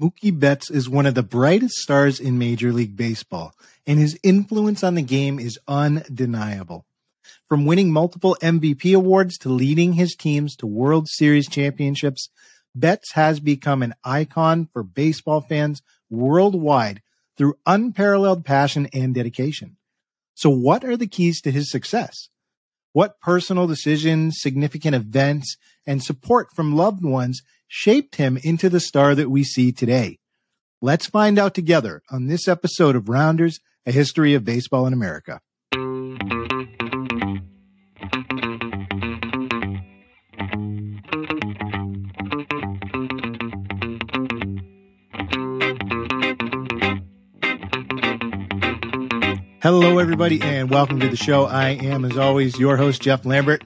Mookie Betts is one of the brightest stars in Major League Baseball, and his influence on the game is undeniable. From winning multiple MVP awards to leading his teams to World Series championships, Betts has become an icon for baseball fans worldwide through unparalleled passion and dedication. So, what are the keys to his success? What personal decisions, significant events, and support from loved ones shaped him into the star that we see today? Let's find out together on this episode of Rounders, a history of baseball in America. Hello, everybody, and welcome to the show. I am, as always, your host, Jeff Lambert.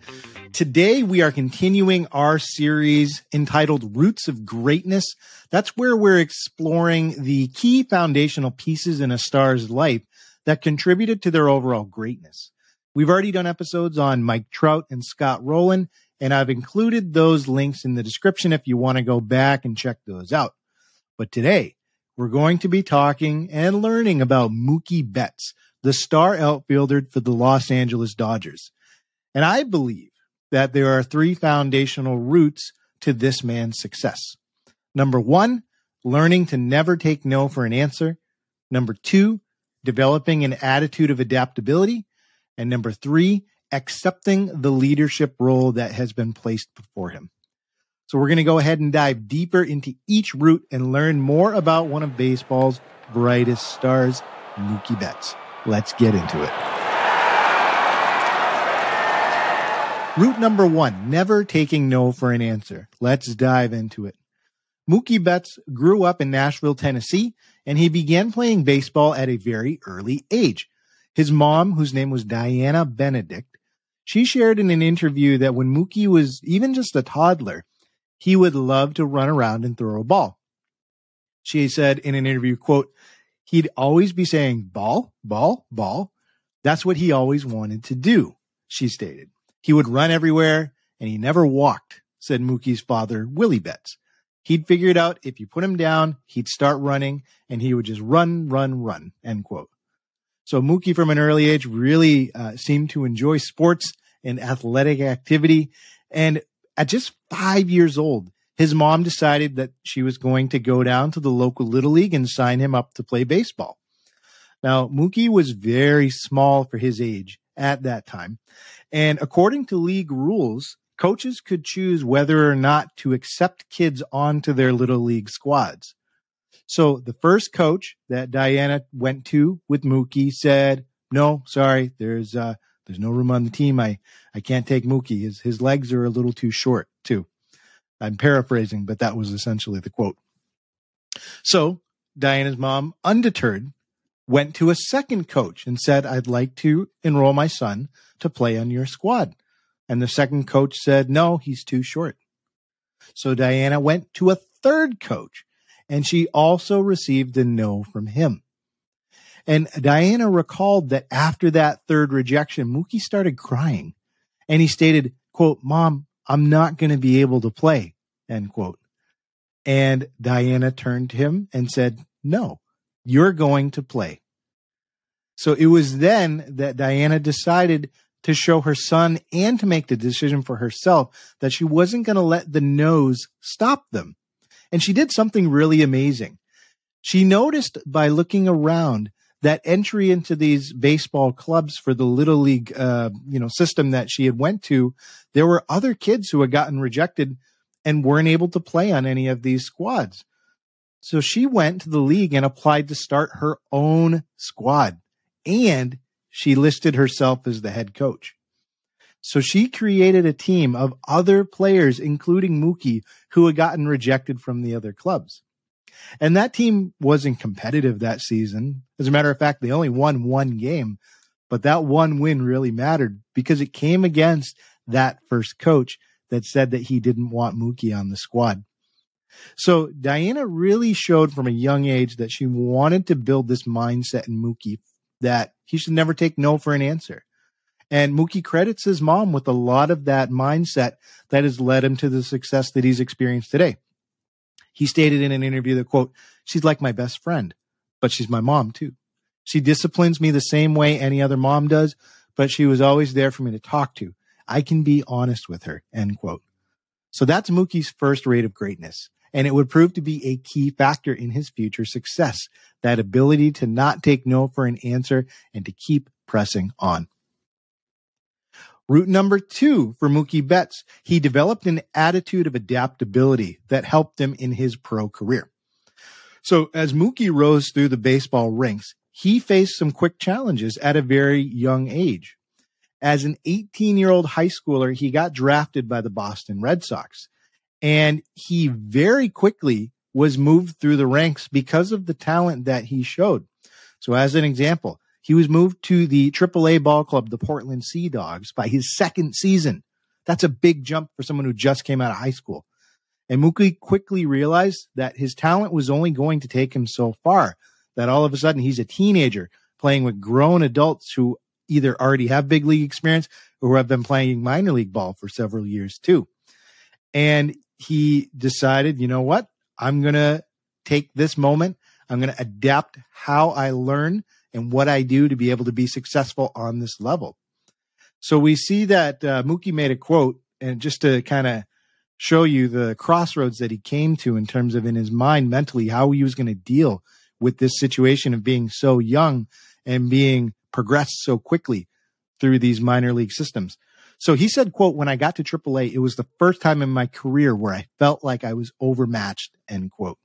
Today, we are continuing our series entitled Roots of Greatness. That's where we're exploring the key foundational pieces in a star's life that contributed to their overall greatness. We've already done episodes on Mike Trout and Scott Rolen, and I've included those links in the description if you want to go back and check those out. But today, we're going to be talking and learning about Mookie Betts the star outfielder for the Los Angeles Dodgers. And I believe that there are three foundational roots to this man's success. Number one, learning to never take no for an answer. Number two, developing an attitude of adaptability. And number three, accepting the leadership role that has been placed before him. So we're going to go ahead and dive deeper into each root and learn more about one of baseball's brightest stars, Mookie Betts. Let's get into it. Root number one, never taking no for an answer. Let's dive into it. Mookie Betts grew up in Nashville, Tennessee, and he began playing baseball at a very early age. His mom, whose name was Diana Benedict, she shared in an interview that when Mookie was even just a toddler, he would love to run around and throw a ball. She said in an interview, quote, he'd always be saying ball, ball, ball. That's what he always wanted to do, she stated. He would run everywhere and he never walked, said Mookie's father, Willie Betts. He'd figured out if you put him down, he'd start running and he would just run, run, run, end quote. So Mookie from an early age really uh, seemed to enjoy sports and athletic activity. And at just five years old, his mom decided that she was going to go down to the local little league and sign him up to play baseball. Now, Mookie was very small for his age at that time. And according to league rules, coaches could choose whether or not to accept kids onto their little league squads. So the first coach that Diana went to with Mookie said, "No, sorry, there's uh, there's no room on the team. I I can't take Mookie. His his legs are a little too short too." I'm paraphrasing, but that was essentially the quote. So Diana's mom, undeterred, went to a second coach and said, I'd like to enroll my son to play on your squad. And the second coach said, No, he's too short. So Diana went to a third coach and she also received a no from him. And Diana recalled that after that third rejection, Mookie started crying and he stated, quote, Mom, I'm not going to be able to play, end quote. And Diana turned to him and said, no, you're going to play. So it was then that Diana decided to show her son and to make the decision for herself that she wasn't going to let the noes stop them. And she did something really amazing. She noticed by looking around that entry into these baseball clubs for the little league uh, you know system that she had went to there were other kids who had gotten rejected and weren't able to play on any of these squads so she went to the league and applied to start her own squad and she listed herself as the head coach so she created a team of other players including Mookie who had gotten rejected from the other clubs and that team wasn't competitive that season. As a matter of fact, they only won one game, but that one win really mattered because it came against that first coach that said that he didn't want Mookie on the squad. So Diana really showed from a young age that she wanted to build this mindset in Mookie that he should never take no for an answer. And Mookie credits his mom with a lot of that mindset that has led him to the success that he's experienced today. He stated in an interview that, quote, she's like my best friend, but she's my mom too. She disciplines me the same way any other mom does, but she was always there for me to talk to. I can be honest with her, end quote. So that's Mookie's first rate of greatness. And it would prove to be a key factor in his future success. That ability to not take no for an answer and to keep pressing on. Root number two for Mookie Betts, he developed an attitude of adaptability that helped him in his pro career. So as Mookie rose through the baseball ranks, he faced some quick challenges at a very young age. As an 18 year old high schooler, he got drafted by the Boston Red Sox and he very quickly was moved through the ranks because of the talent that he showed. So as an example, he was moved to the AAA ball club, the Portland Sea Dogs, by his second season. That's a big jump for someone who just came out of high school. And Mookie quickly realized that his talent was only going to take him so far, that all of a sudden he's a teenager playing with grown adults who either already have big league experience or have been playing minor league ball for several years too. And he decided, you know what? I'm going to take this moment. I'm going to adapt how I learn and what I do to be able to be successful on this level. So we see that uh, Mookie made a quote, and just to kind of show you the crossroads that he came to in terms of in his mind mentally how he was going to deal with this situation of being so young and being progressed so quickly through these minor league systems. So he said, quote, when I got to AAA, it was the first time in my career where I felt like I was overmatched, end quote.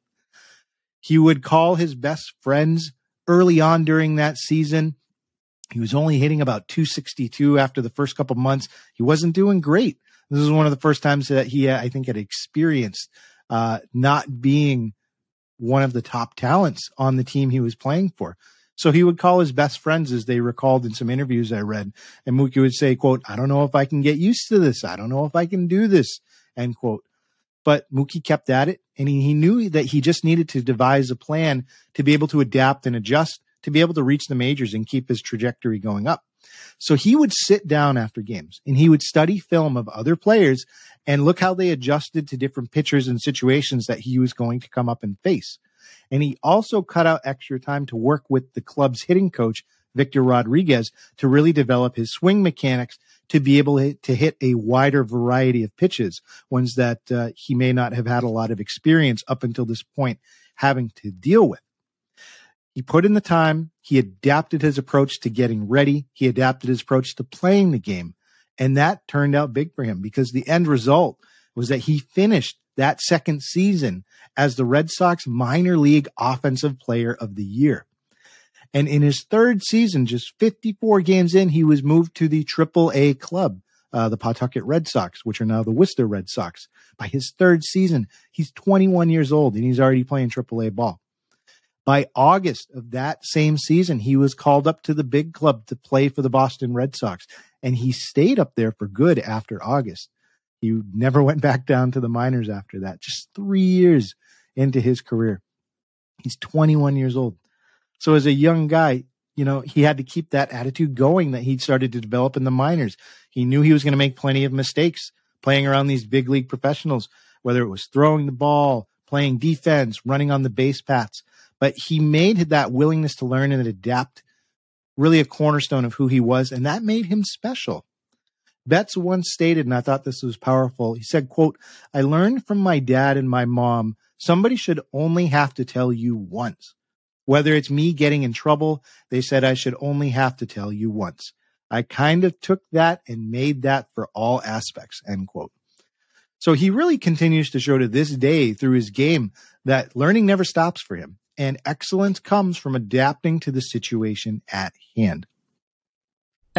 He would call his best friends early on during that season. He was only hitting about 262 after the first couple months. He wasn't doing great. This is one of the first times that he, I think, had experienced uh, not being one of the top talents on the team he was playing for. So he would call his best friends, as they recalled in some interviews I read, and Mookie would say, "quote I don't know if I can get used to this. I don't know if I can do this." End quote. But Mookie kept at it and he, he knew that he just needed to devise a plan to be able to adapt and adjust to be able to reach the majors and keep his trajectory going up. So he would sit down after games and he would study film of other players and look how they adjusted to different pitchers and situations that he was going to come up and face. And he also cut out extra time to work with the club's hitting coach, Victor Rodriguez, to really develop his swing mechanics to be able to hit a wider variety of pitches, ones that uh, he may not have had a lot of experience up until this point having to deal with. He put in the time. He adapted his approach to getting ready. He adapted his approach to playing the game. And that turned out big for him because the end result was that he finished that second season as the Red Sox minor league offensive player of the year. And in his third season, just 54 games in, he was moved to the Triple A club, uh, the Pawtucket Red Sox, which are now the Worcester Red Sox. By his third season, he's 21 years old and he's already playing Triple A ball. By August of that same season, he was called up to the big club to play for the Boston Red Sox. And he stayed up there for good after August. He never went back down to the minors after that, just three years into his career. He's 21 years old. So as a young guy, you know, he had to keep that attitude going that he started to develop in the minors. He knew he was going to make plenty of mistakes playing around these big league professionals, whether it was throwing the ball, playing defense, running on the base paths. But he made that willingness to learn and adapt really a cornerstone of who he was. And that made him special. Betts once stated, and I thought this was powerful. He said, quote, I learned from my dad and my mom, somebody should only have to tell you once. Whether it's me getting in trouble, they said I should only have to tell you once. I kind of took that and made that for all aspects, end quote. So he really continues to show to this day through his game that learning never stops for him and excellence comes from adapting to the situation at hand.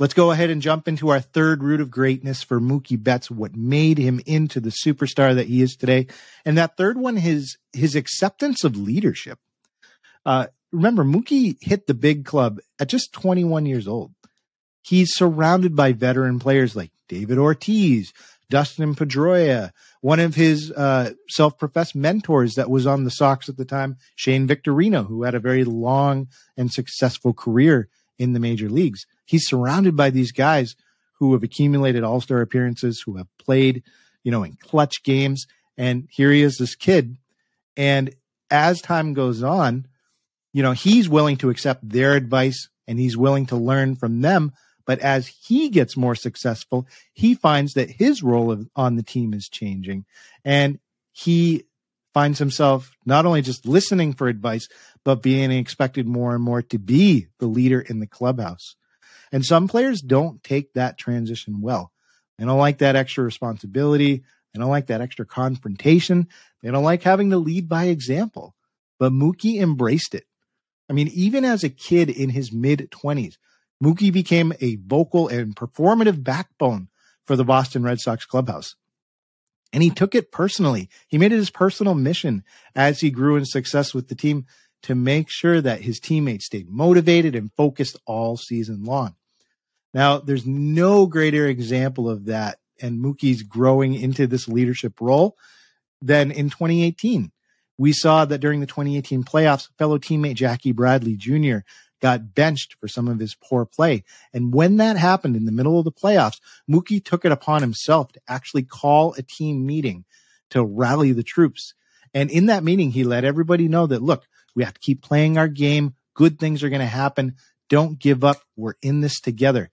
Let's go ahead and jump into our third root of greatness for Mookie Betts, what made him into the superstar that he is today. And that third one, is his acceptance of leadership. Uh, remember, Mookie hit the big club at just 21 years old. He's surrounded by veteran players like David Ortiz, Dustin Pedroia, one of his uh, self-professed mentors that was on the Sox at the time, Shane Victorino, who had a very long and successful career in the major leagues he's surrounded by these guys who have accumulated all star appearances, who have played, you know, in clutch games. And here he is, this kid. And as time goes on, you know, he's willing to accept their advice and he's willing to learn from them. But as he gets more successful, he finds that his role of, on the team is changing. And he finds himself not only just listening for advice, but being expected more and more to be the leader in the clubhouse. And some players don't take that transition well. They don't like that extra responsibility. They don't like that extra confrontation. They don't like having to lead by example. But Mookie embraced it. I mean, even as a kid in his mid 20s, Mookie became a vocal and performative backbone for the Boston Red Sox clubhouse. And he took it personally. He made it his personal mission as he grew in success with the team to make sure that his teammates stayed motivated and focused all season long. Now, there's no greater example of that and Mookie's growing into this leadership role than in 2018. We saw that during the 2018 playoffs, fellow teammate Jackie Bradley Jr. got benched for some of his poor play. And when that happened in the middle of the playoffs, Mookie took it upon himself to actually call a team meeting to rally the troops. And in that meeting, he let everybody know that, look, we have to keep playing our game. Good things are going to happen. Don't give up. We're in this together.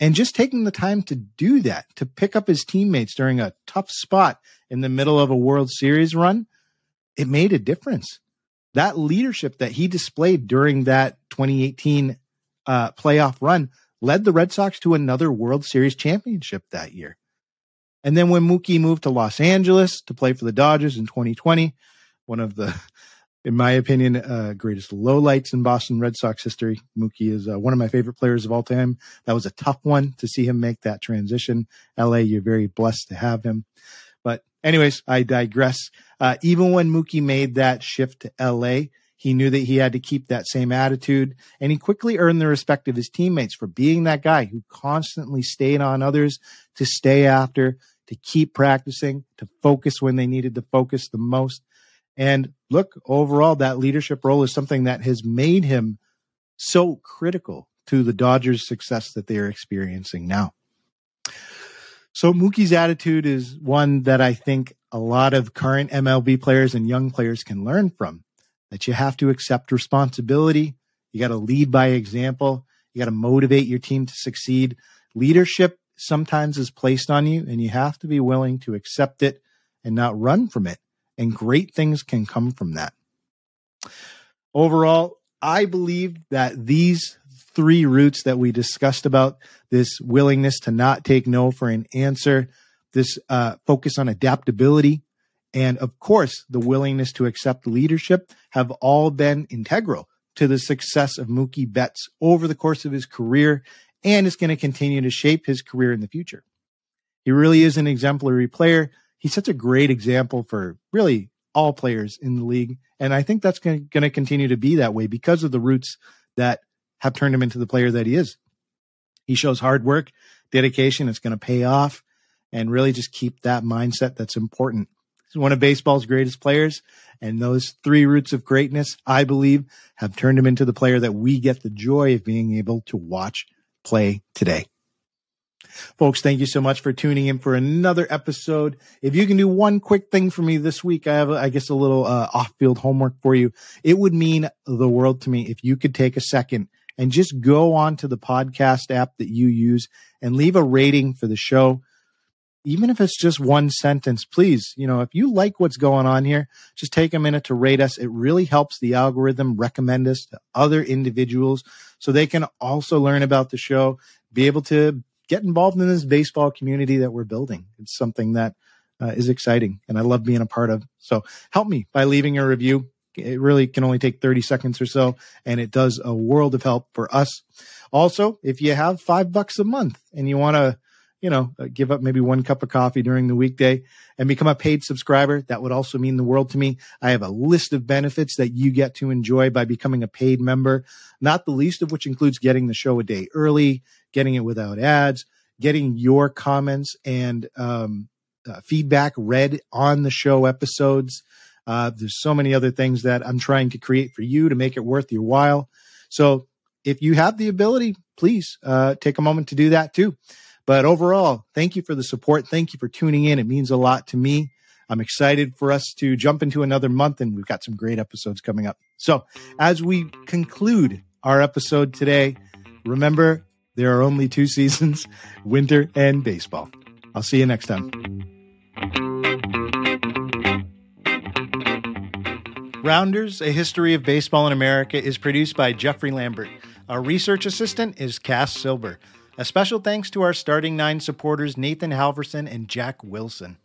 And just taking the time to do that, to pick up his teammates during a tough spot in the middle of a World Series run, it made a difference. That leadership that he displayed during that 2018 uh, playoff run led the Red Sox to another World Series championship that year. And then when Mookie moved to Los Angeles to play for the Dodgers in 2020, one of the in my opinion, uh, greatest lowlights in Boston Red Sox history. Mookie is uh, one of my favorite players of all time. That was a tough one to see him make that transition. LA, you're very blessed to have him. But anyways, I digress. Uh, even when Mookie made that shift to LA, he knew that he had to keep that same attitude and he quickly earned the respect of his teammates for being that guy who constantly stayed on others to stay after, to keep practicing, to focus when they needed to focus the most and look, overall, that leadership role is something that has made him so critical to the Dodgers' success that they are experiencing now. So Mookie's attitude is one that I think a lot of current MLB players and young players can learn from. That you have to accept responsibility. You got to lead by example. You got to motivate your team to succeed. Leadership sometimes is placed on you, and you have to be willing to accept it and not run from it and great things can come from that. Overall, I believe that these three roots that we discussed about this willingness to not take no for an answer, this uh, focus on adaptability, and of course, the willingness to accept leadership have all been integral to the success of Mookie Betts over the course of his career and is going to continue to shape his career in the future. He really is an exemplary player he's such a great example for really all players in the league. And I think that's going to continue to be that way because of the roots that have turned him into the player that he is. He shows hard work, dedication. It's going to pay off and really just keep that mindset that's important. He's one of baseball's greatest players. And those three roots of greatness, I believe, have turned him into the player that we get the joy of being able to watch play today. Folks, thank you so much for tuning in for another episode. If you can do one quick thing for me this week, I have, I guess, a little uh, off field homework for you. It would mean the world to me if you could take a second and just go on to the podcast app that you use and leave a rating for the show. Even if it's just one sentence, please, you know, if you like what's going on here, just take a minute to rate us. It really helps the algorithm recommend us to other individuals so they can also learn about the show, be able to get involved in this baseball community that we're building. It's something that uh, is exciting and I love being a part of. So help me by leaving a review. It really can only take 30 seconds or so, and it does a world of help for us. Also, if you have five bucks a month and you want to, you know, uh, give up maybe one cup of coffee during the weekday and become a paid subscriber, that would also mean the world to me. I have a list of benefits that you get to enjoy by becoming a paid member, not the least of which includes getting the show a day early, getting it without ads, getting your comments and um, uh, feedback read on the show episodes. Uh, there's so many other things that I'm trying to create for you to make it worth your while. So if you have the ability, please uh, take a moment to do that too. But overall, thank you for the support. Thank you for tuning in. It means a lot to me. I'm excited for us to jump into another month, and we've got some great episodes coming up. So, as we conclude our episode today, remember there are only two seasons winter and baseball. I'll see you next time. Rounders, A History of Baseball in America is produced by Jeffrey Lambert. Our research assistant is Cass Silber. A special thanks to our starting nine supporters, Nathan Halverson and Jack Wilson.